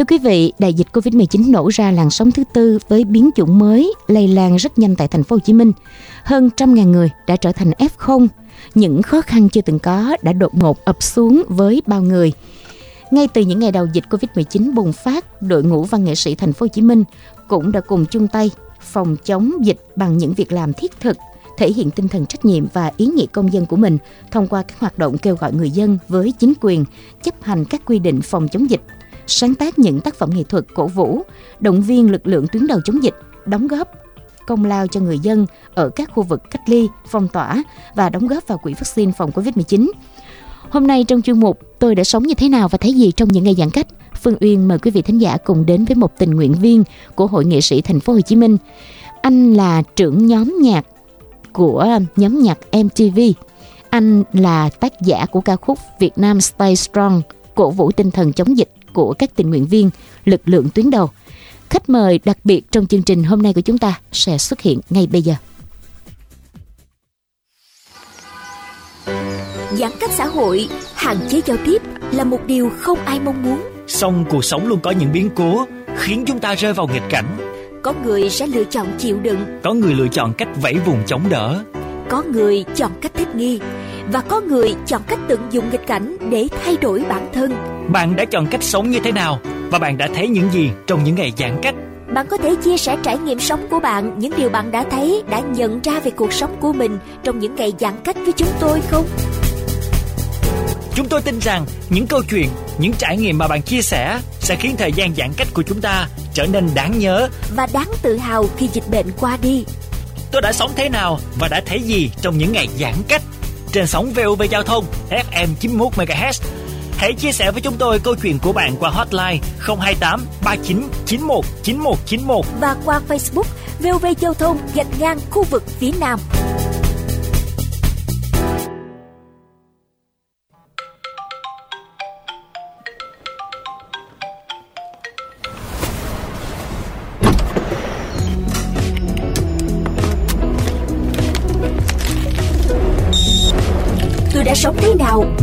Thưa quý vị, đại dịch Covid-19 nổ ra làn sóng thứ tư với biến chủng mới lây lan rất nhanh tại thành phố Hồ Chí Minh. Hơn trăm ngàn người đã trở thành F0. Những khó khăn chưa từng có đã đột ngột ập xuống với bao người. Ngay từ những ngày đầu dịch Covid-19 bùng phát, đội ngũ văn nghệ sĩ thành phố Hồ Chí Minh cũng đã cùng chung tay phòng chống dịch bằng những việc làm thiết thực thể hiện tinh thần trách nhiệm và ý nghĩa công dân của mình thông qua các hoạt động kêu gọi người dân với chính quyền chấp hành các quy định phòng chống dịch, sáng tác những tác phẩm nghệ thuật cổ vũ, động viên lực lượng tuyến đầu chống dịch, đóng góp công lao cho người dân ở các khu vực cách ly, phong tỏa và đóng góp vào quỹ vaccine phòng Covid-19. Hôm nay trong chuyên mục Tôi đã sống như thế nào và thấy gì trong những ngày giãn cách, Phương Uyên mời quý vị thính giả cùng đến với một tình nguyện viên của Hội nghệ sĩ thành phố Hồ Chí Minh. Anh là trưởng nhóm nhạc của nhóm nhạc MTV. Anh là tác giả của ca khúc Việt Nam Stay Strong, cổ vũ tinh thần chống dịch của các tình nguyện viên, lực lượng tuyến đầu. Khách mời đặc biệt trong chương trình hôm nay của chúng ta sẽ xuất hiện ngay bây giờ. Giãn cách xã hội, hạn chế giao tiếp là một điều không ai mong muốn. Song cuộc sống luôn có những biến cố khiến chúng ta rơi vào nghịch cảnh có người sẽ lựa chọn chịu đựng có người lựa chọn cách vẫy vùng chống đỡ có người chọn cách thích nghi và có người chọn cách tận dụng nghịch cảnh để thay đổi bản thân bạn đã chọn cách sống như thế nào và bạn đã thấy những gì trong những ngày giãn cách bạn có thể chia sẻ trải nghiệm sống của bạn những điều bạn đã thấy đã nhận ra về cuộc sống của mình trong những ngày giãn cách với chúng tôi không Chúng tôi tin rằng những câu chuyện, những trải nghiệm mà bạn chia sẻ sẽ khiến thời gian giãn cách của chúng ta trở nên đáng nhớ và đáng tự hào khi dịch bệnh qua đi. Tôi đã sống thế nào và đã thấy gì trong những ngày giãn cách? Trên sóng VOV Giao thông FM 91 MHz. Hãy chia sẻ với chúng tôi câu chuyện của bạn qua hotline 028 39 91 9191 và qua Facebook VOV Giao thông gạch ngang khu vực phía Nam.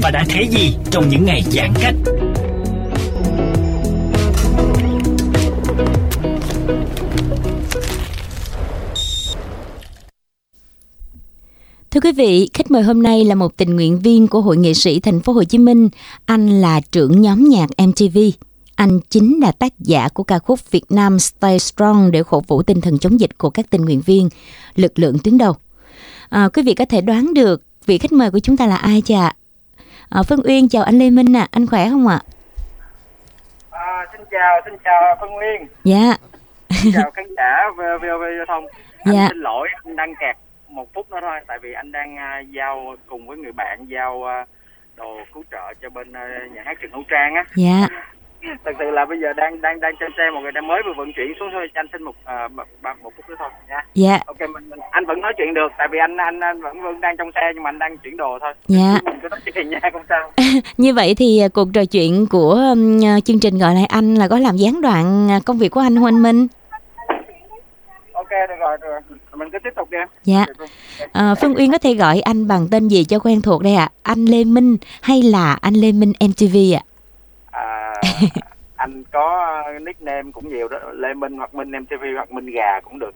Và đã thấy gì trong những ngày giãn cách. Thưa quý vị, khách mời hôm nay là một tình nguyện viên của Hội nghệ sĩ Thành phố Hồ Chí Minh. Anh là trưởng nhóm nhạc MTV. Anh chính là tác giả của ca khúc Việt Nam Stay Strong để khổ vũ tinh thần chống dịch của các tình nguyện viên, lực lượng tuyến đầu. À, quý vị có thể đoán được vị khách mời của chúng ta là ai chưa ạ? À, Phương Uyên chào anh Lê Minh ạ, à. anh khỏe không ạ? À, xin chào, xin chào Phương Uyên. Dạ. Xin chào khán giả VOV Giao thông. Anh dạ. xin lỗi, anh đang kẹt một phút nữa thôi, tại vì anh đang uh, giao cùng với người bạn giao uh, đồ cứu trợ cho bên uh, nhà hát Trần Hữu Trang á. Dạ thật sự là bây giờ đang đang đang trên xe một người đang mới vừa vận chuyển xuống thôi anh xin một uh, một, một phút nữa thôi nha. Dạ. Ok mình, mình anh vẫn nói chuyện được tại vì anh anh, anh vẫn vẫn đang trong xe nhưng mà anh đang chuyển đồ thôi. Dạ. Mình cứ nói chuyện nha không sao. Như vậy thì à, cuộc trò chuyện của um, chương trình gọi lại anh là có làm gián đoạn à, công việc của anh anh Minh? Ok được rồi, được rồi. Mình cứ tiếp tục đi dạ. À, Phương Uyên có thể gọi anh bằng tên gì cho quen thuộc đây ạ? À? anh Lê Minh hay là anh Lê Minh MTV ạ? à? anh có nickname cũng nhiều đó lê minh hoặc minh mtv hoặc minh gà cũng được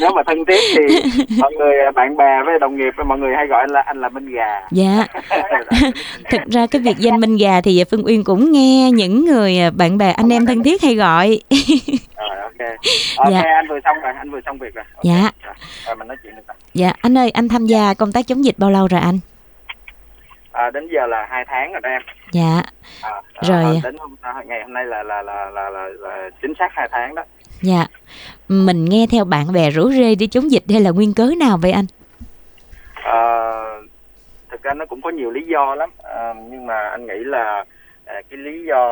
nếu mà thân thiết thì mọi người bạn bè với đồng nghiệp mọi người hay gọi là anh là minh gà. Dạ. Thực ra cái việc danh minh gà thì phương uyên cũng nghe những người bạn bè anh em thân thiết hay gọi. Rồi ok. Ok dạ. anh vừa xong rồi anh vừa xong việc rồi. Okay. dạ. Rồi mình nói chuyện được rồi dạ anh ơi anh tham gia công tác chống dịch bao lâu rồi anh à, đến giờ là hai tháng rồi đó em. Dạ. À, rồi. à, đến hôm, ngày hôm nay là là, là là là là chính xác hai tháng đó. Dạ. Mình nghe theo bạn bè rủ rê đi chống dịch hay là nguyên cớ nào vậy anh? À, thực ra nó cũng có nhiều lý do lắm. À, nhưng mà anh nghĩ là à, cái lý do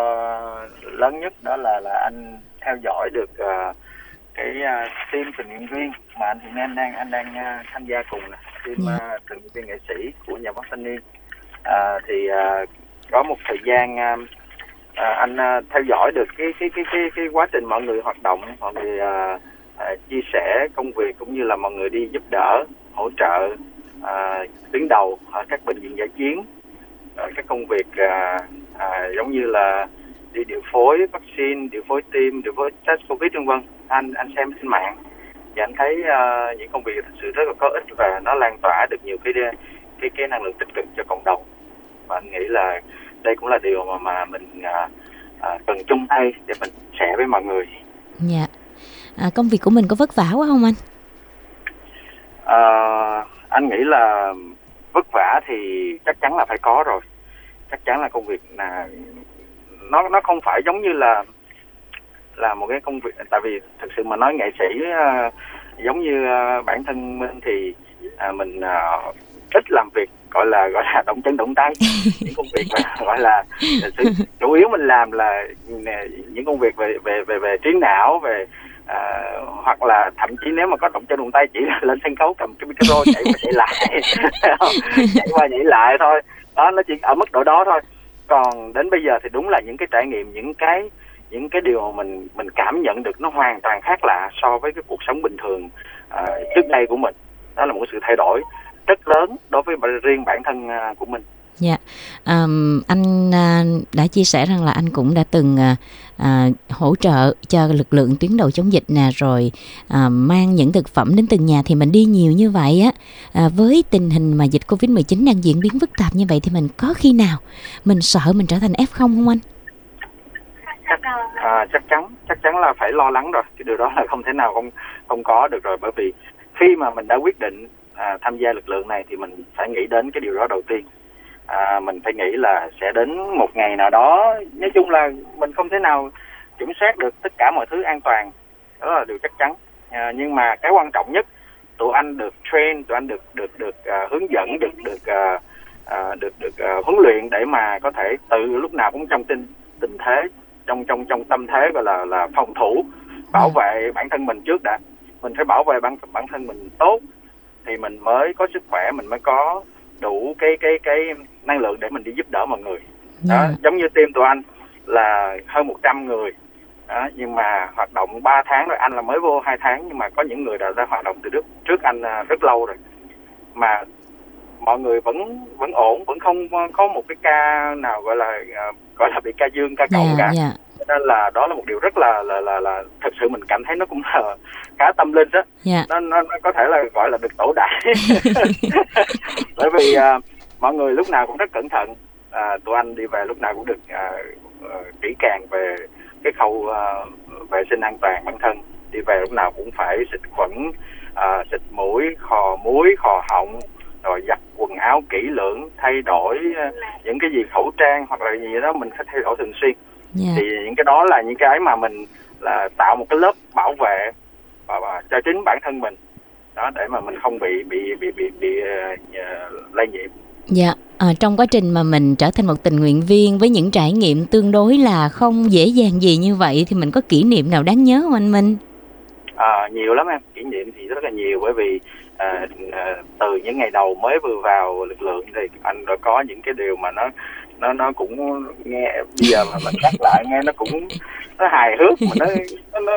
lớn nhất đó là là anh theo dõi được uh, cái uh, team tình nguyện viên mà anh hiện nay đang anh đang uh, tham gia cùng nè. Team uh, tình nguyện viên nghệ sĩ của nhà văn thanh niên à, thì à, có một thời gian à, à, anh à, theo dõi được cái cái cái cái cái quá trình mọi người hoạt động mọi người à, à, chia sẻ công việc cũng như là mọi người đi giúp đỡ hỗ trợ à, tuyến đầu ở các bệnh viện giải chiến. À, các công việc à, à, giống như là đi điều phối vaccine điều phối tiêm điều phối test covid vân vân. Anh anh xem trên mạng và anh thấy uh, những công việc thực sự rất là có ích và nó lan tỏa được nhiều cái cái cái năng lượng tích cực cho cộng đồng và anh nghĩ là đây cũng là điều mà mà mình uh, uh, cần chung tay để mình sẻ với mọi người. Dạ. À, công việc của mình có vất vả quá không anh? À, anh nghĩ là vất vả thì chắc chắn là phải có rồi. Chắc chắn là công việc là nó nó không phải giống như là là một cái công việc tại vì thực sự mà nói nghệ sĩ uh, giống như uh, bản thân mình thì uh, mình uh, ít làm việc gọi là gọi là động chân động tay. Những công việc gọi là chủ yếu mình làm là những công việc về về về về trí não về à, hoặc là thậm chí nếu mà có động chân động tay chỉ là lên sân khấu cầm cái micro chạy qua chạy lại. Chạy qua nhảy lại thôi. Đó nó chỉ ở mức độ đó thôi. Còn đến bây giờ thì đúng là những cái trải nghiệm những cái những cái điều mà mình mình cảm nhận được nó hoàn toàn khác lạ so với cái cuộc sống bình thường uh, trước đây của mình. Đó là một sự thay đổi rất lớn đối với riêng bản thân uh, của mình. Dạ, um, anh uh, đã chia sẻ rằng là anh cũng đã từng uh, uh, hỗ trợ cho lực lượng tuyến đầu chống dịch nè, rồi uh, mang những thực phẩm đến từng nhà thì mình đi nhiều như vậy á, uh, với tình hình mà dịch Covid 19 đang diễn biến phức tạp như vậy thì mình có khi nào mình sợ mình trở thành F không không anh? Chắc, à, chắc chắn chắc chắn là phải lo lắng rồi. Cái điều đó là không thể nào không không có được rồi. Bởi vì khi mà mình đã quyết định à, tham gia lực lượng này thì mình phải nghĩ đến cái điều đó đầu tiên. À, mình phải nghĩ là sẽ đến một ngày nào đó nói chung là mình không thể nào kiểm soát được tất cả mọi thứ an toàn đó là điều chắc chắn. À, nhưng mà cái quan trọng nhất tụi anh được train tụi anh được được được uh, hướng dẫn được được uh, uh, được được uh, huấn luyện để mà có thể từ lúc nào cũng trong tình tình thế trong trong trong tâm thế gọi là là phòng thủ bảo vệ bản thân mình trước đã. Mình phải bảo vệ bản bản thân mình tốt thì mình mới có sức khỏe mình mới có đủ cái cái cái năng lượng để mình đi giúp đỡ mọi người đó yeah. Dạ. giống như team tụi anh là hơn 100 người đó, nhưng mà hoạt động 3 tháng rồi anh là mới vô 2 tháng nhưng mà có những người đã, đã hoạt động từ trước trước anh à, rất lâu rồi mà mọi người vẫn vẫn ổn vẫn không có một cái ca nào gọi là à, gọi là bị ca dương ca cộng yeah, dạ, cả yeah. Dạ. nên là đó là một điều rất là là là là thật sự mình cảm thấy nó cũng là khá tâm linh đó yeah. nó, nó nó có thể là gọi là được tổ đại bởi vì uh, mọi người lúc nào cũng rất cẩn thận à, tụi anh đi về lúc nào cũng được à, à, kỹ càng về cái khâu à, vệ sinh an toàn bản thân đi về lúc nào cũng phải xịt khuẩn à, xịt mũi khò muối khò họng rồi giặt quần áo kỹ lưỡng thay đổi à, những cái gì khẩu trang hoặc là gì đó mình phải thay đổi thường xuyên yeah. thì những cái đó là những cái mà mình là tạo một cái lớp bảo vệ và, và cho chính bản thân mình đó để mà mình không bị bị bị bị, bị uh, lây nhiễm Dạ, à, trong quá trình mà mình trở thành một tình nguyện viên với những trải nghiệm tương đối là không dễ dàng gì như vậy thì mình có kỷ niệm nào đáng nhớ không anh Minh? À, nhiều lắm em, kỷ niệm thì rất là nhiều bởi vì à, à, từ những ngày đầu mới vừa vào lực lượng thì anh đã có những cái điều mà nó nó nó cũng nghe bây giờ mà mình nhắc lại nghe nó cũng nó hài hước mà nó nó, nó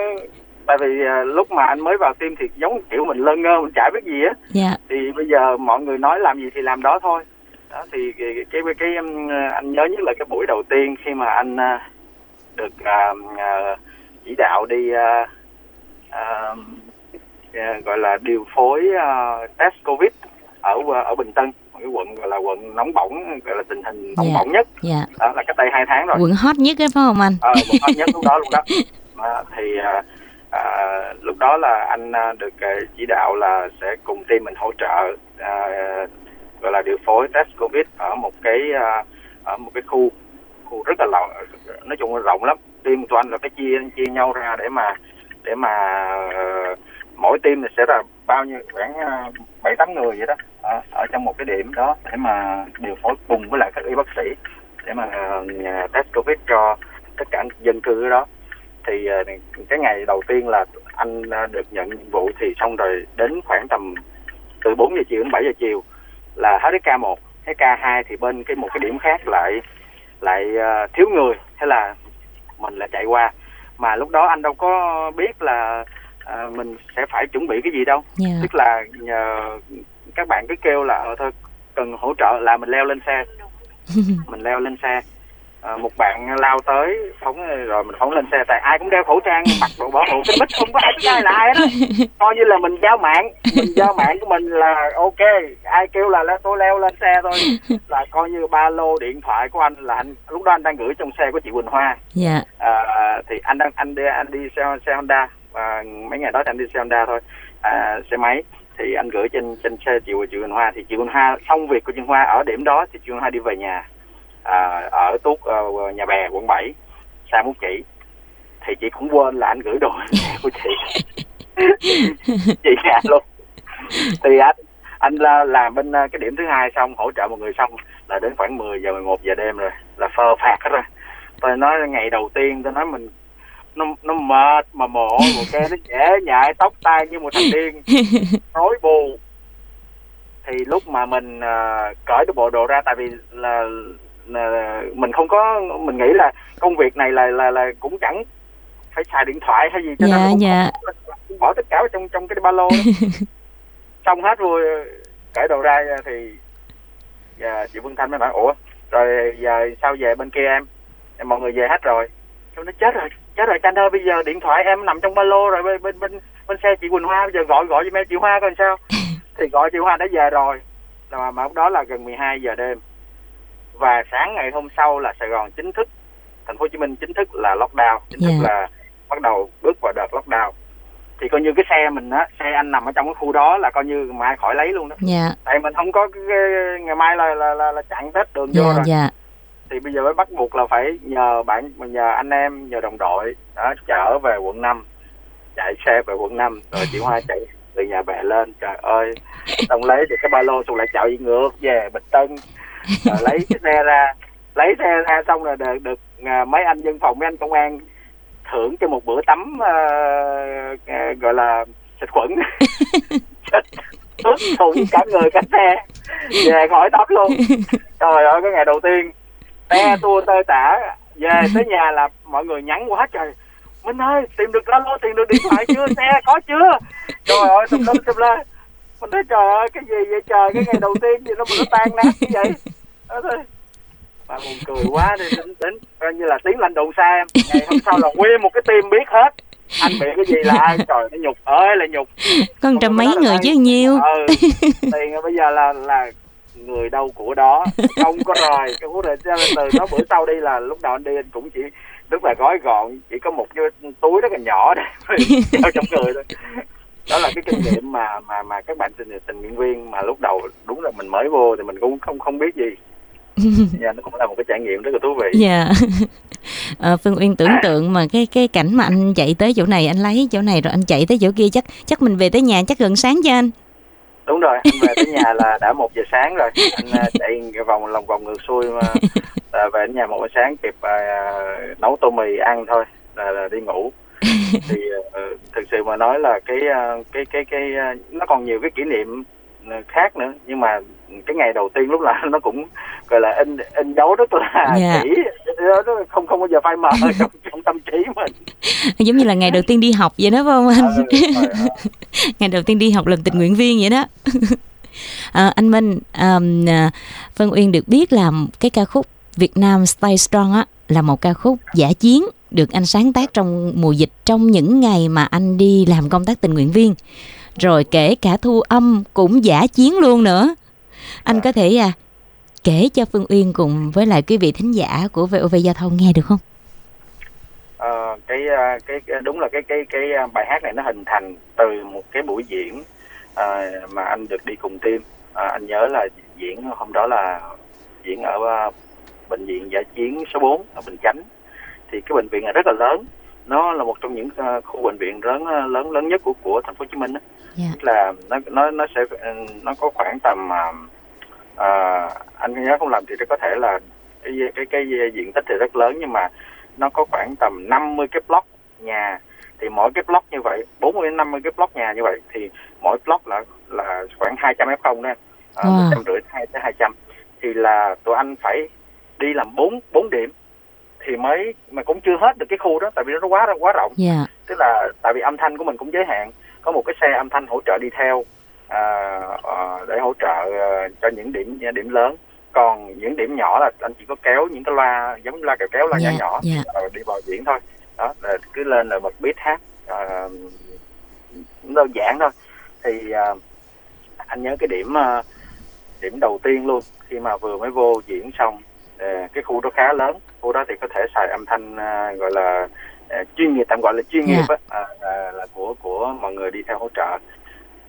tại vì à, lúc mà anh mới vào team thì giống kiểu mình lơ ngơ mình chả biết gì á. Yeah. thì bây giờ mọi người nói làm gì thì làm đó thôi. Đó thì cái cái, cái um, anh nhớ nhất là cái buổi đầu tiên khi mà anh uh, được uh, uh, chỉ đạo đi uh, uh, uh, gọi là điều phối uh, test covid ở ở Bình Tân cái quận gọi là quận nóng bỏng gọi là tình hình nóng yeah. Dạ, bỏng nhất yeah. Dạ. đó là cách đây hai tháng rồi quận hot nhất đấy phải không anh ờ quận hot nhất lúc đó luôn đó à, thì uh, à, lúc đó là anh được uh, chỉ đạo là sẽ cùng team mình hỗ trợ uh, gọi là điều phối test covid ở một cái uh, ở một cái khu khu rất là rộng nói chung là rộng lắm team tụi anh là phải chia chia nhau ra để mà để mà uh, mỗi team thì sẽ là bao nhiêu khoảng ờ, bảy tám người vậy đó. Ở, ở trong một cái điểm đó để mà điều phối cùng với lại các y bác sĩ để mà uh, test covid cho tất cả dân cư đó. Thì uh, cái ngày đầu tiên là anh uh, được nhận nhiệm vụ thì xong rồi đến khoảng tầm từ 4 giờ chiều đến 7 giờ chiều là hết cái ca 1 cái ca 2 thì bên cái một cái điểm khác lại lại uh, thiếu người. Thế là mình lại chạy qua. Mà lúc đó anh đâu có biết là uh, mình sẽ phải chuẩn bị cái gì đâu. Yeah. Dạ. tức là nhờ các bạn cứ kêu là ờ thôi cần hỗ trợ là mình leo lên xe. Mình leo lên xe. À, một bạn lao tới phóng rồi mình phóng lên xe. Tại ai cũng đeo khẩu trang mặc đồ bảo hộ cái mít không có ai biết ai là ai đó. Coi như là mình giao mạng. Mình giao mạng của mình là ok ai kêu là, tôi leo lên xe thôi. Là coi như ba lô điện thoại của anh là anh lúc đó anh đang gửi trong xe của chị Quỳnh Hoa. Dạ. À, thì anh đang anh đi anh đi xe xe Honda à, mấy ngày đó thì anh đi xe Honda thôi. À, xe máy. Thì anh gửi trên trên xe chị chị Quỳnh Hoa. Thì chị Quỳnh Hoa xong việc của chị Quỳnh Hoa ở điểm đó thì chị Quỳnh Hoa đi về nhà. À, ở tuốt uh, nhà bè quận 7 xa Múc chị thì chị cũng quên là anh gửi đồ của chị. Chị nhà luôn. Thì anh anh là làm bên ờ, cái điểm thứ hai xong hỗ trợ một người xong là đến khoảng 10 giờ 11 giờ đêm rồi là phơ phạt hết rồi. Tôi nói ngày đầu tiên tôi nói mình nó nó mệt mà mồ một cái nó dễ nhại tóc tai như một thằng điên. Rối bù. Thì lúc mà mình uh, cởi cái bộ đồ ra tại vì là, là mình không có mình nghĩ là công việc này là là là cũng chẳng phải xài điện thoại hay gì cho dạ nên cũng dạ. không- bỏ tất cả vào trong trong cái ba lô xong hết rồi cởi đồ ra thì và chị Vân Thanh mới bảo ủa rồi giờ sao về bên kia em? Em mọi người về hết rồi. Tôi nói chết rồi chết rồi Canh ơi bây giờ điện thoại em nằm trong ba lô rồi bên bên bên, bên xe chị Quỳnh Hoa bây giờ gọi gọi cho em chị Hoa coi sao. Thì gọi chị Hoa đã về rồi. Mà, mà lúc đó là gần 12 giờ đêm. Và sáng ngày hôm sau là Sài Gòn chính thức thành phố Hồ Chí Minh chính thức là lockdown chính thức Dạ. là bắt đầu bước vào đợt lockdown. Thì coi như cái xe mình á xe anh nằm ở trong cái khu đó là coi như mai khỏi lấy luôn đó. Dạ. Tại mình không có cái, ngày mai là là là, là chặn hết đường vô dạ rồi. dạ thì bây giờ mới bắt buộc là phải nhờ bạn nhờ anh em nhờ đồng đội đó chở về quận 5 chạy xe về quận 5 rồi chị Hoa chạy từ nhà bè lên. Trời ơi xong lấy được cái ba lô xong lại chạy ngược về Bình Tân. Rồi lấy cái xe ra lấy xe ra xong rồi được, được mấy anh dân phòng mấy anh công an thưởng cho một bữa tắm uh, gọi là xịt khuẩn. Ướt thủng cả người cả xe về khỏi tắm luôn. Trời ơi cái ngày đầu tiên te tua tơi tả. Về tới nhà là mọi người nhắn quá trời. Minh ơi tìm được alo tìm được điện thoại chưa? Xe có chưa? Trời ơi tùm lum tùm lên mình nói trời ơi cái gì vậy trời? Cái ngày đầu tiên gì nó mà nó tan nát như vậy? Đó thôi. Mà buồn cười quá đi đến, đến coi như là tiếng lạnh đồn xa em. Ngày hôm sau là nguyên một cái team biết hết. Anh bị cái gì là ai? Trời nó nhục. Ơi là nhục. Con trăm mấy người chứ nhiêu. Ừ. Tiền bây giờ là là người đâu của đó. Không có rồi cái vấn đề từ đó bữa sau đi là lúc đầu anh đi anh cũng chỉ rất là gói gọn chỉ có một cái túi rất là nhỏ để đeo trong người thôi. Đó là cái kinh nghiệm mà mà mà các bạn tình tình nguyện viên mà lúc đầu đúng là mình mới vô thì mình cũng không không biết gì. Dạ, nó cũng là một cái trải nghiệm rất là thú vị. Dạ. Ờ, Phương Uyên tưởng tượng mà cái cái cảnh mà anh chạy tới chỗ này anh lấy chỗ này rồi anh chạy tới chỗ kia chắc chắc mình về tới nhà chắc gần sáng cho anh đúng rồi anh về tới nhà là đã một giờ sáng rồi. Anh à, chạy vòng lòng vòng ngược xuôi mà à, về đến nhà một giờ sáng kịp à, nấu tô mì ăn thôi là, là đi ngủ. Thì à, thực sự mà nói là cái à, cái cái cái nó còn nhiều cái kỷ niệm khác nữa. Nhưng mà cái ngày đầu tiên lúc là nó cũng gọi là in in dấu rất là Dạ. kỹ. Không không bao giờ phai mờ trong, trong tâm trí mình. Giống như là ngày đầu tiên đi học vậy đó phải không anh? Ơi. ngày đầu tiên đi học làm tình nguyện viên vậy đó. À, anh Minh um, à, Vân Uyên được biết là cái ca khúc Việt Nam Stay Strong á là một ca khúc giả chiến được anh sáng tác trong mùa dịch trong những ngày mà anh đi làm công tác tình nguyện viên. Rồi kể cả thu âm cũng giả chiến luôn nữa anh có thể à, kể cho Phương Uyên cùng với lại quý vị thính giả của VOV Giao thông nghe được không? Ờ, cái, à, cái cái đúng là cái cái cái à, bài hát này nó hình thành từ một cái buổi diễn à, mà anh được đi cùng team à, anh nhớ là diễn hôm đó là diễn ở à, bệnh viện giải chiến số 4 ở Bình Chánh thì cái bệnh viện này rất là lớn nó là một trong những à, khu bệnh viện lớn lớn lớn nhất của của thành phố Hồ Chí Minh đó. Dạ. tức là nó nó nó sẽ ừ, nó có khoảng tầm à, à, anh nhớ không làm thì có thể là cái cái cái diện tích thì rất lớn nhưng mà nó có khoảng tầm 50 cái block nhà. Thì mỗi cái block như vậy 40 đến 50 cái block nhà như vậy thì mỗi block là là khoảng 200 f0 đó. À, Wow. một trăm rưỡi hai tới 200 thì là tụi anh phải đi làm bốn bốn điểm thì mới mà cũng chưa hết được cái khu đó tại vì nó quá quá rộng. Dạ. tức là tại vì âm thanh của mình cũng giới hạn. Có một cái xe âm thanh hỗ trợ đi theo à, à, để hỗ trợ à, cho những điểm điểm lớn. Còn những điểm nhỏ là anh chỉ có kéo những cái loa giống loa kẹo kéo loa Dạ, nhỏ nhỏ dạ. rồi đi vào diễn thôi. Đó là cứ lên là bật beat hát à, đơn giản thôi. Thì à, anh nhớ cái điểm à, điểm đầu tiên luôn khi mà vừa mới vô diễn xong à, cái khu đó khá lớn. Khu đó thì có thể xài âm thanh à, gọi là à, chuyên nghiệp tạm gọi là chuyên Dạ. nghiệp á à, à, là của của mọi người đi theo hỗ trợ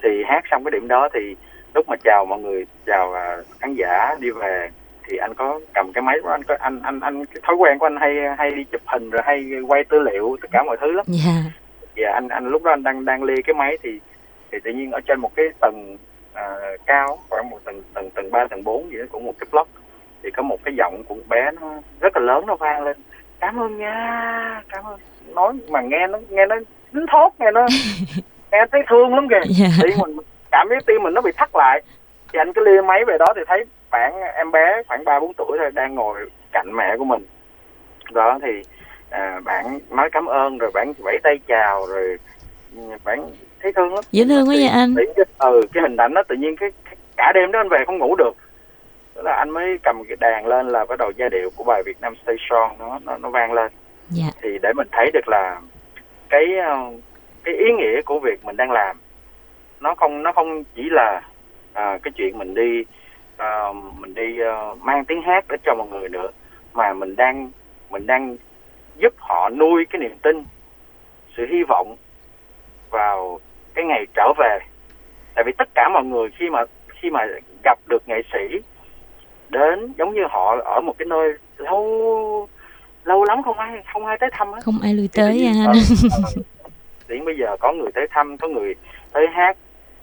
thì hát xong cái điểm đó thì lúc mà chào mọi người chào à, khán giả đi về thì anh có cầm cái máy của anh có anh anh anh cái thói quen của anh hay hay đi chụp hình rồi hay quay tư liệu tất cả mọi thứ lắm. Dạ. Và anh anh lúc đó anh đang đang lia cái máy thì thì tự nhiên ở trên một cái tầng à, cao khoảng một tầng tầng tầng ba tầng bốn gì đó của một cái block thì có một cái giọng của một bé nó rất là lớn nó vang lên. Cảm ơn nha cảm ơn. Nói mà nghe nó nghe nó thốt nghe nó nghe thấy thương lắm kìa. Dạ. Thì mình cảm thấy tim mình nó bị thắt lại. Thì anh cứ lia máy về đó thì thấy bạn em bé khoảng ba bốn tuổi thôi đang ngồi cạnh mẹ của mình. Đó thì à, bạn nói cảm ơn rồi bạn vẫy tay chào rồi ừ, bạn thấy thương lắm. Dễ thương quá vậy anh. tự ừ, cái hình ảnh đó tự nhiên cái, cái cả đêm đó anh về không ngủ được. Tức là anh mới cầm cái đàn lên là bắt đầu giai điệu của bài Việt Nam Station nó nó nó vang lên. Dạ. Thì để mình thấy được là cái ờ, cái ý nghĩa của việc mình đang làm. Nó không nó không chỉ là à, cái chuyện mình đi ờ, mình đi ờ, mang tiếng hát để cho mọi người nữa mà mình đang mình đang giúp họ nuôi cái niềm tin sự hy vọng vào cái ngày trở về. Tại vì tất cả mọi người khi mà khi mà gặp được nghệ sĩ đến giống như họ ở một cái nơi lâu lâu lắm không ai không ai tới thăm hết. Không ai lui tới ờ, đến bây giờ có người tới thăm có người tới hát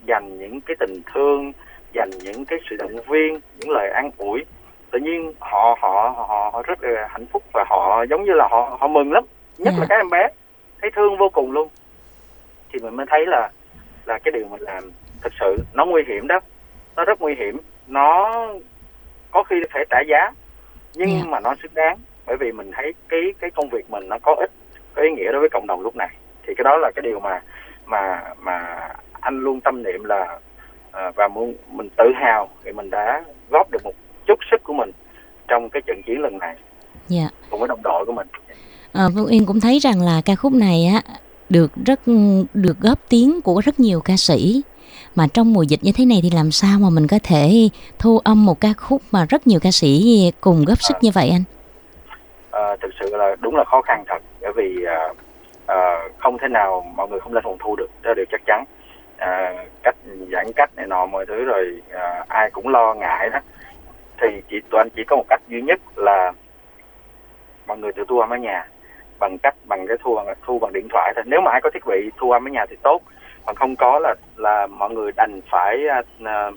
dành những cái tình thương dành những cái sự động viên những lời an ủi. Tự nhiên họ họ họ, họ rất là hạnh phúc và họ giống như là họ họ mừng lắm. Nhất Dạ. là các em bé thấy thương vô cùng luôn. Thì mình mới thấy là là cái điều mình làm thực sự nó nguy hiểm đó. Nó rất nguy hiểm. Nó có khi phải trả giá nhưng Dạ. mà nó xứng đáng. Bởi vì mình thấy cái cái công việc mình nó có ích có ý nghĩa đối với cộng đồng lúc này cái đó là cái điều mà mà mà anh luôn tâm niệm là à, và muốn mình tự hào vì mình đã góp được một chút sức của mình trong cái trận chiến lần này. Dạ. Cùng với đồng đội của mình. Ờ, Vân Yên cũng thấy rằng là ca khúc này á được rất được góp tiếng của rất nhiều ca sĩ. Mà trong mùa dịch như thế này thì làm sao mà mình có thể thu âm một ca khúc mà rất nhiều ca sĩ cùng góp sức như vậy anh? à, thực sự là đúng là khó khăn thật. Bởi vì à, à, không thể nào mọi người không lên phòng thu được đó là điều chắc chắn. À, cách giãn cách này nọ mọi thứ rồi à, ai cũng lo ngại đó. Thì chỉ tụi anh chỉ có một cách duy nhất là mọi người tự thu âm ở nhà bằng cách bằng cái thu thu bằng điện thoại thôi. Nếu mà ai có thiết bị thu âm ở nhà thì tốt còn không có là là mọi người đành phải à, à,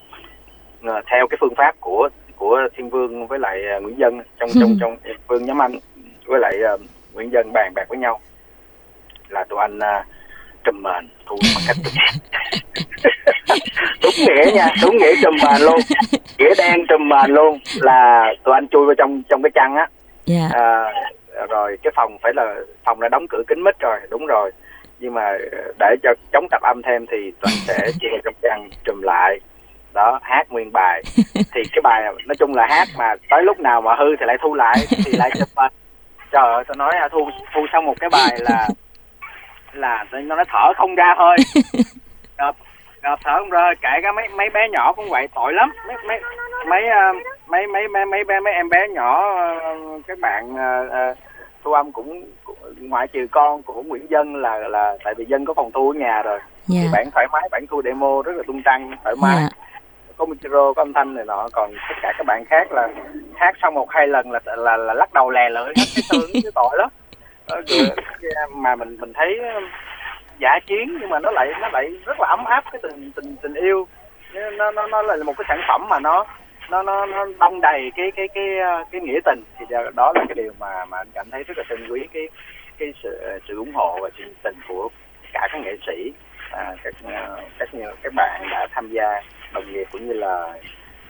theo cái phương pháp của của thiên vương với lại nguyễn dân trong trong trong vương nhóm anh với lại à, nguyễn dân bàn bạc với nhau là tụi anh à, trùm mền thu bằng cách đúng nghĩa nha đúng nghĩa trùm mền luôn. Nghĩa đen trùm mền luôn là tụi anh chui vào trong trong cái chăn á. Dạ. à, rồi cái phòng phải là phòng đã đóng cửa kín mít rồi đúng rồi. Nhưng mà để cho chống tạp âm thêm thì toàn sẽ chia trong chăn trùm lại. Đó hát nguyên bài. Thì cái bài nói chung là hát mà tới lúc nào mà hư thì lại thu lại thì lại chụp lên trời ơi tôi nói à, thu thu xong một cái bài là là nó nó thở không ra thôi. Ngợp, ngợp thở không ra kể cả mấy mấy bé nhỏ cũng vậy tội lắm. Mấy mấy mấy ờ, mấy mấy mấy mấy bé mấy em bé nhỏ ờ, các bạn ờ, thu âm cũng ngoại trừ con của Nguyễn Dân là là tại vì Dân có phòng thu ở nhà rồi. Dạ. thì bạn thoải mái bạn thu demo rất là tung tăng thoải mái. Dạ. có micro có âm thanh này nọ còn tất cả các bạn khác là hát xong một hai lần là là, là lắc đầu lè lưỡi hết cái thương cái tội lắm mà mình mình thấy ờ, giả chiến nhưng mà nó lại nó lại rất là ấm áp cái tình tình tình yêu. Nó nó nó là một cái sản phẩm mà nó nó nó nó đong đầy cái cái cái ờ, cái nghĩa tình. Thì đó- là cái điều mà mà anh cảm thấy rất là trân quý cái cái sự sự ủng hộ và sự tình của cả các nghệ sĩ à, các ờ, các các bạn đã tham gia đồng nghiệp cũng như là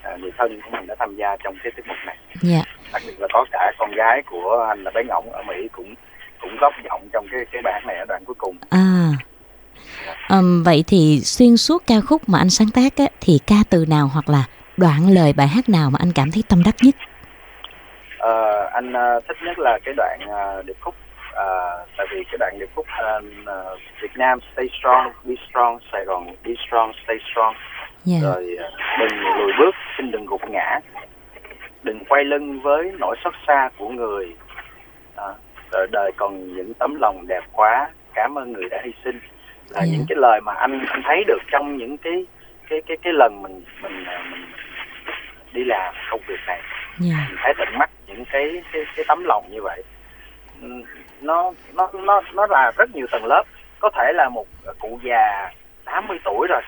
à, người thân của mình đã tham gia trong cái tiết mục này. Dạ. đặc biệt là có cả con gái của anh là bé ngỗng ở mỹ cũng cũng góp giọng trong cái cái bản này ở đoạn cuối cùng. À. Ừm, vậy thì xuyên suốt ca khúc mà anh sáng tác á, thì ca từ nào hoặc là đoạn lời bài hát nào mà anh cảm thấy tâm đắc nhất? Ờ, anh ờ, thích nhất là cái đoạn ờ, điệp khúc. Ờ, tại vì cái đoạn điệp khúc ờ, Việt Nam stay strong, be strong, Sài Gòn be strong, stay strong. Dạ rồi ờ, đừng lùi bước, xin đừng gục ngã. Đừng quay lưng với nỗi xót xa của người. Rồi đời còn những tấm lòng đẹp quá. Cảm ơn người đã hy sinh. Là Dạ. những cái lời mà anh anh thấy được trong những cái cái cái cái lần mình mình ờ, mình đi làm công việc này. Dạ. Mình thấy tận mắt những cái cái cái tấm lòng như vậy. Nó nó nó nó là rất nhiều tầng lớp. Có thể là một cụ già 80 tuổi rồi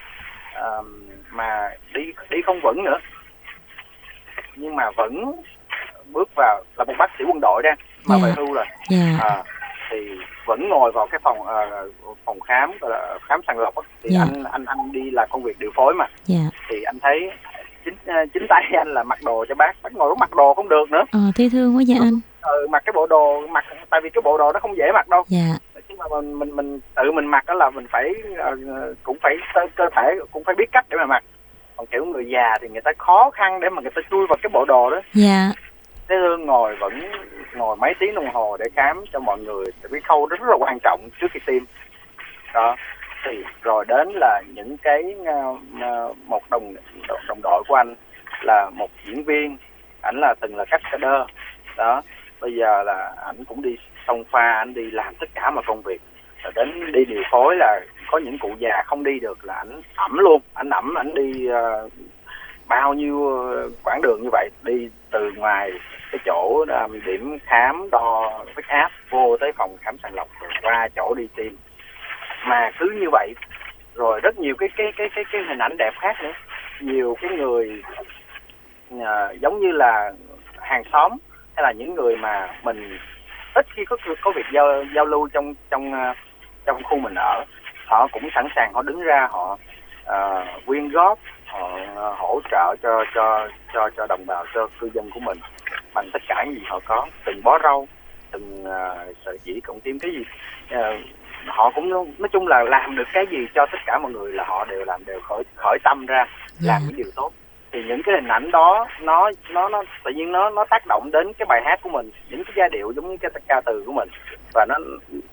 ờ, mà đi đi không vững nữa. Nhưng mà vẫn bước vào là một bác sĩ quân đội ra mà Dạ. về hưu rồi. Dạ. À, thì vẫn ngồi vào cái phòng ờ, phòng khám là khám sàng lọc thì Dạ. anh anh anh đi làm công việc điều phối mà. Dạ. Thì anh thấy chính ờ, chính tay anh là mặc đồ cho bác. Bác ngồi mặc đồ không được nữa. Ờ thế thương quá dạ anh. Ừ, mặc cái bộ đồ mặc tại vì cái bộ đồ nó không dễ mặc đâu. Dạ. Nhưng mà mình mình mình tự mình mặc đó là mình phải ờ, cũng phải cơ, thể cũng phải biết cách để mà mặc. Còn kiểu người già thì người ta khó khăn để mà người ta chui vào cái bộ đồ đó. Dạ thế hương ngồi vẫn ngồi mấy tiếng đồng hồ để khám cho mọi người. Tại cái khâu rất là quan trọng trước khi tiêm. Đó. Thì rồi đến là những cái ờ, một đồng đồng đội của anh là một diễn viên. Ảnh là từng là cách đơ. Đó. Bây giờ là ảnh cũng đi sông pha ảnh đi làm tất cả mọi công việc. Rồi đến đi điều phối là có những cụ già không đi được là ảnh ẩm luôn. Ảnh ẩm ảnh đi uh, bao nhiêu ờ, quãng đường như vậy đi từ ngoài cái chỗ um, điểm khám đo huyết áp vô tới phòng khám sàng lọc rồi qua chỗ đi tiêm. Mà cứ như vậy rồi rất nhiều cái cái cái cái cái hình ảnh đẹp khác nữa. Nhiều cái người uh, giống như là hàng xóm hay là những người mà mình ít khi có có việc giao giao lưu trong trong uh, trong khu mình ở họ cũng sẵn sàng họ đứng ra họ ờ, quyên góp họ uh, hỗ trợ cho cho cho cho đồng bào cho cư dân của mình bằng tất cả những gì họ có từng bó rau từng uh, sợi chỉ cộng thêm cái gì Ờ, họ cũng nói chung là làm được cái gì cho tất cả mọi người là họ đều làm đều khởi khởi tâm ra dạ. làm những điều tốt. Thì những cái hình ảnh đó nó nó nó tự nhiên nó nó tác động đến cái bài hát của mình những cái giai điệu giống như cái ca từ của mình. Và nó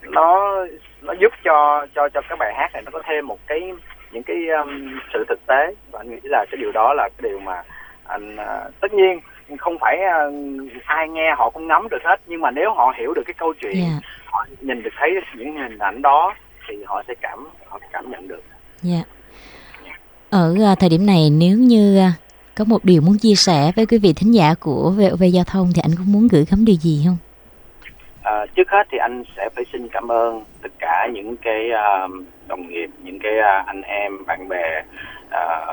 nó nó giúp cho cho cho cái bài hát này nó có thêm một cái những cái um, sự thực tế. Và anh nghĩ là cái điều đó là cái điều mà anh uh, tất nhiên không phải uh, ai nghe họ cũng ngắm được hết nhưng mà nếu họ hiểu được cái câu chuyện dạ họ nhìn được thấy những hình ảnh đó thì họ sẽ cảm họ cảm nhận được dạ ở à, thời điểm này nếu như à, có một điều muốn chia sẻ với quý vị thính giả của VOV Giao thông thì anh có muốn gửi gắm điều gì không? À, trước hết thì anh sẽ phải xin cảm ơn tất cả những cái à, đồng nghiệp, những cái à, anh em, bạn bè à,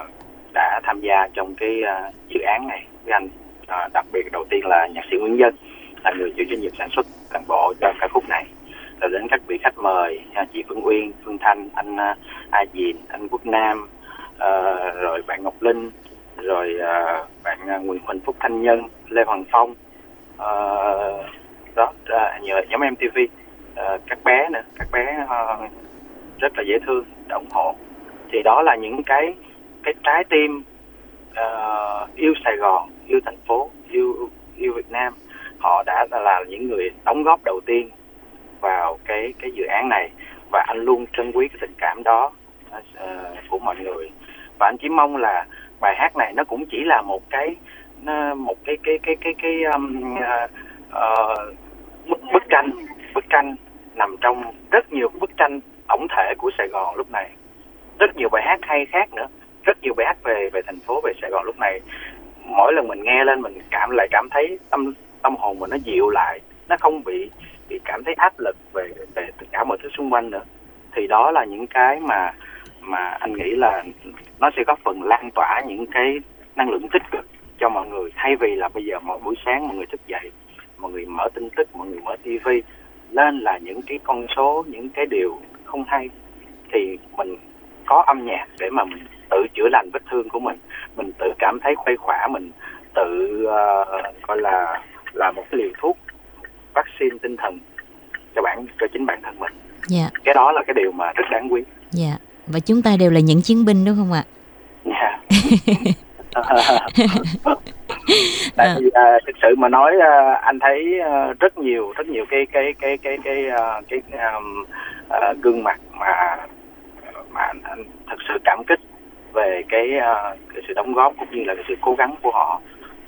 đã tham gia trong cái à, dự án này với anh. À, đặc biệt đầu tiên là nhạc sĩ Nguyễn Dân là người chịu trách nhiệm sản xuất toàn bộ cho ca khúc này. Rồi đến các vị khách mời, à, chị Phương Uyên, Phương Thanh, anh à, A Diền, anh Quốc Nam, à, rồi bạn Ngọc Linh, rồi à, bạn à, Nguyễn Huỳnh Phúc Thanh Nhân, Lê Hoàng Phong, à, đó à, nhờ nhóm MTV à, ờ, các bé nữa các bé à, rất là dễ thương đã ủng hộ thì đó là những cái cái trái tim uh, yêu Sài Gòn yêu thành phố yêu yêu Việt Nam. Họ đã là những người đóng góp đầu tiên vào cái cái dự án này. Và anh luôn trân quý cái tình cảm đó uh, của mọi người. Và anh chỉ mong là bài hát này nó cũng chỉ là một cái một cái cái cái cái cái um, uh, bức bức tranh bức tranh nằm trong rất nhiều bức tranh tổng thể của Sài Gòn lúc này. Rất nhiều bài hát hay khác nữa. Rất nhiều bài hát về về thành phố về Sài Gòn lúc này mỗi lần mình nghe lên mình cảm lại cảm thấy tâm tâm hồn mình nó dịu lại, nó không bị bị cảm thấy áp lực về về tất cả mọi thứ xung quanh nữa. Thì đó là những cái mà mà anh nghĩ là nó sẽ góp phần lan tỏa những cái năng lượng tích cực cho mọi người. Thay vì là bây giờ mỗi buổi sáng mọi người thức dậy, mọi người mở tin tức, mọi người mở tivi lên là những cái con số, những cái điều không hay, thì mình có âm nhạc để mà mình tự chữa lành vết thương của mình mình tự cảm thấy khuây khỏa mình tự ờ, gọi là là một cái liều thuốc vaccine tinh thần cho bản cho chính bản thân mình. Dạ, cái đó là cái điều mà rất đáng quý. Dạ. Và chúng ta đều là những chiến binh đúng không ạ? nha tại vì à, thực sự mà nói à, anh thấy à, rất nhiều rất nhiều cái cái cái cái cái à, cái, um, à, gương mặt mà mà anh, anh thật sự cảm kích về cái, uh, cái sự đóng góp cũng như là cái sự cố gắng của họ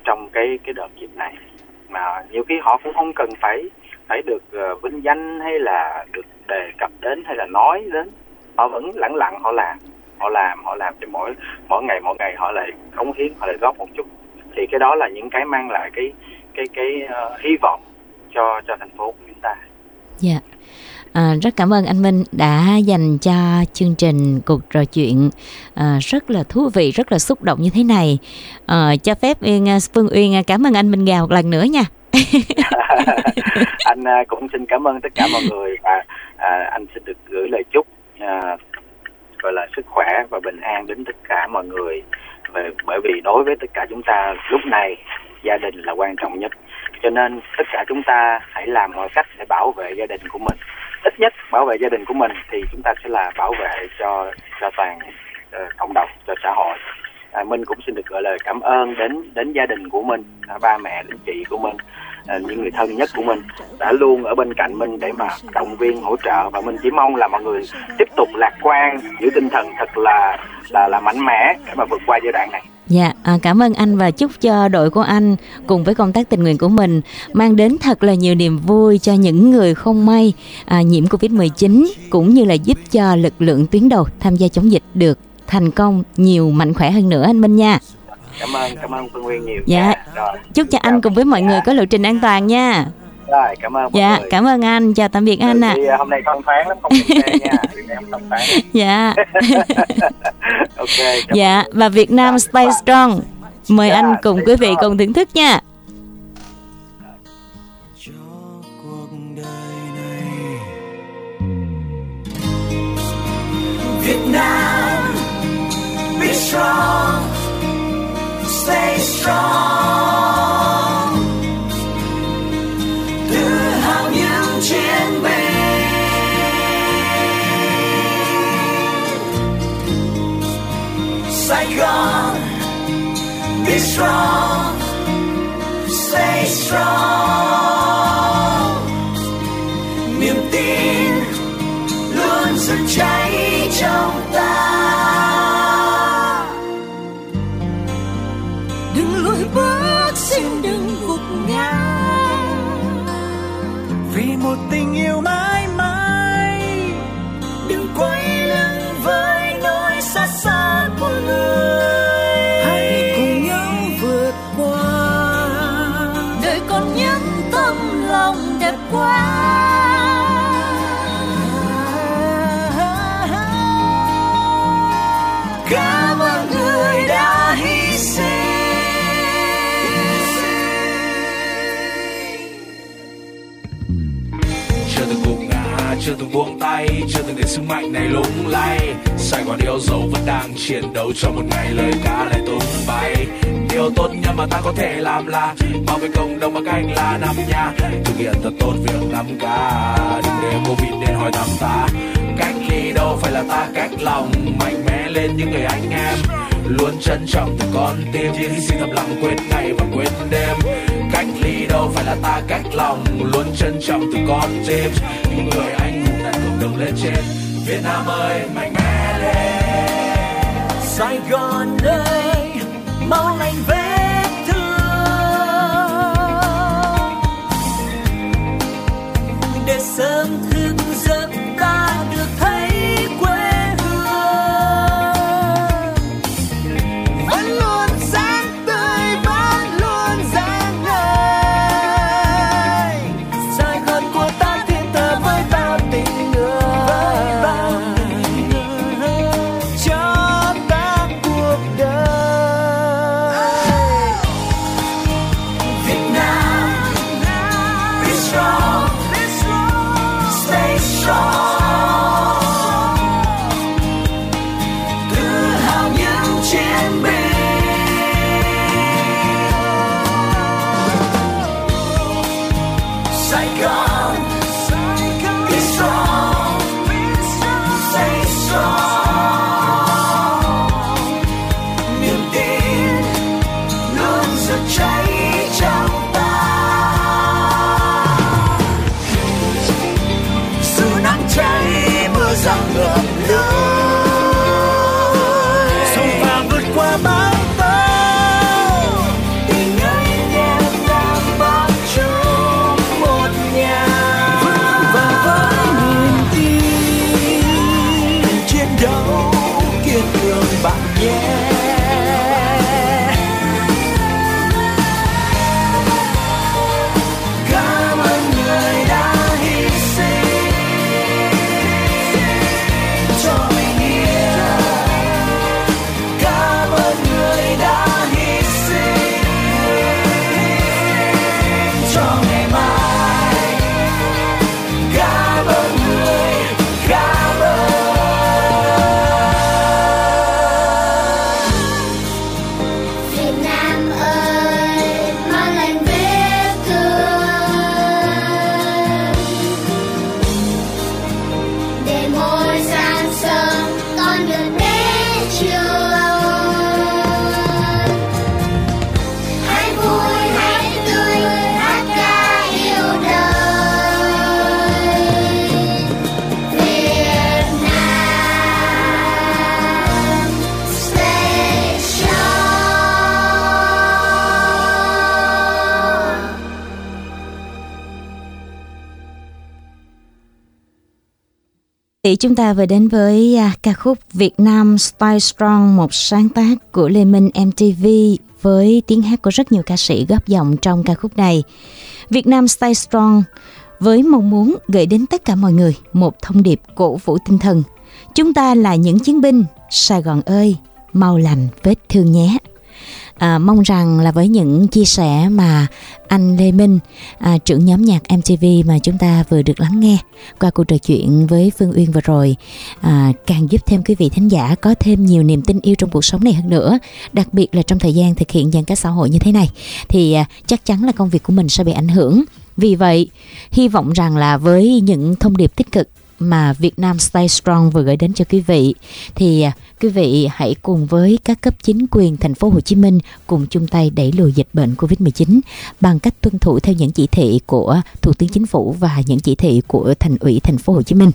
trong cái cái đợt dịch này mà nhiều khi họ cũng không cần phải phải được uh, vinh danh hay là được đề cập đến hay là nói đến họ vẫn lẳng lặng họ làm họ làm họ làm cho mỗi mỗi ngày mỗi ngày họ lại cống hiến họ lại góp một chút thì cái đó là những cái mang lại cái cái cái uh, hy vọng cho cho thành phố của chúng ta. Dạ. Yeah. À, rất cảm ơn anh Minh đã dành cho chương trình cuộc trò chuyện à, rất là thú vị, rất là xúc động như thế này. À, cho phép Uyên à, Phương Uyên à, cảm ơn anh Minh Gà một lần nữa nha. anh à, cũng xin cảm ơn tất cả mọi người và à, anh xin được gửi lời chúc à, gọi là sức khỏe và bình an đến tất cả mọi người bởi vì đối với tất cả chúng ta lúc này gia đình là quan trọng nhất cho nên tất cả chúng ta hãy làm mọi cách để bảo vệ gia đình của mình ít nhất bảo vệ gia đình của mình thì chúng ta sẽ là bảo vệ cho cho toàn uh, cộng đồng cho xã hội. À, minh cũng xin được gửi lời cảm ơn đến đến gia đình của mình à, ba mẹ đến chị của mình à, những người thân nhất của mình đã luôn ở bên cạnh mình để mà động viên hỗ trợ. Và mình chỉ mong là mọi người tiếp tục lạc quan giữ tinh thần thật là là là mạnh mẽ để mà vượt qua giai đoạn này. Dạ, à, cảm ơn anh và chúc cho đội của anh cùng với công tác tình nguyện của mình mang đến thật là nhiều niềm vui cho những người không may à, nhiễm Covid-19 cũng như là giúp cho lực lượng tuyến đầu tham gia chống dịch được thành công nhiều mạnh khỏe hơn nữa anh Minh nha. Cảm ơn, cảm ơn Phương Nguyên nhiều. Dạ, chúc cho anh cùng với mọi người có lộ trình an toàn nha. Rồi, cảm ơn Dạ, người. cảm ơn anh, chào tạm biệt anh ạ. À. hôm nay thông thoáng lắm, không nha. thông thoáng. Dạ. ok. Dạ, và Việt Nam Stay Strong. Mời dạ, anh cùng quý vị cùng thưởng thức nha. Việt Nam be strong stay strong be strong, stay strong. Từng để sức mạnh này lung lay. Sài Gòn yêu dấu vẫn đang chiến đấu cho một ngày lời ca lại tung bay. Điều tốt nhất mà ta có thể làm là bảo vệ cộng đồng bằng cách là nằm nhà. Thực hiện thật tốt việc năm k đừng để covid đến hỏi thăm ta. Cách ly đâu phải là ta, cách lòng mạnh mẽ lên những người anh em. Luôn trân trọng từng con tim, chỉ hy sinh thầm lặng quên ngày và quên đêm. Cách ly đâu phải là ta, cách lòng. Luôn trân trọng từng con tim, những người anh hùng cộng lên trên. Việt Nam ơi, mạnh mẽ lên. Sài Gòn ơi, mau lành vết thương. Để sớm thức Thì chúng ta vừa đến với à, ca khúc Việt Nam Style Strong, một sáng tác của Lê Minh MTV với tiếng hát của rất nhiều ca sĩ góp giọng trong ca khúc này. Việt Nam Style Strong với mong muốn gửi đến tất cả mọi người một thông điệp cổ vũ tinh thần. Chúng ta là những chiến binh, Sài Gòn ơi, mau lành vết thương nhé. À, mong rằng là với những chia sẻ mà anh Lê Minh, à, trưởng nhóm nhạc MTV mà chúng ta vừa được lắng nghe qua cuộc trò chuyện với Phương Uyên vừa rồi à, càng giúp thêm quý vị thính giả có thêm nhiều niềm tin yêu trong cuộc sống này hơn nữa đặc biệt là trong thời gian thực hiện giãn cách xã hội như thế này thì à, chắc chắn là công việc của mình sẽ bị ảnh hưởng. Vì vậy hy vọng rằng là với những thông điệp tích cực mà Việt Nam Stay Strong vừa gửi đến cho quý vị thì à, quý vị hãy cùng với các cấp chính quyền thành phố Hồ Chí Minh cùng chung tay đẩy lùi dịch bệnh Covid-19 bằng cách tuân thủ theo những chỉ thị của Thủ tướng Chính phủ và những chỉ thị của Thành ủy thành phố Hồ Chí Minh.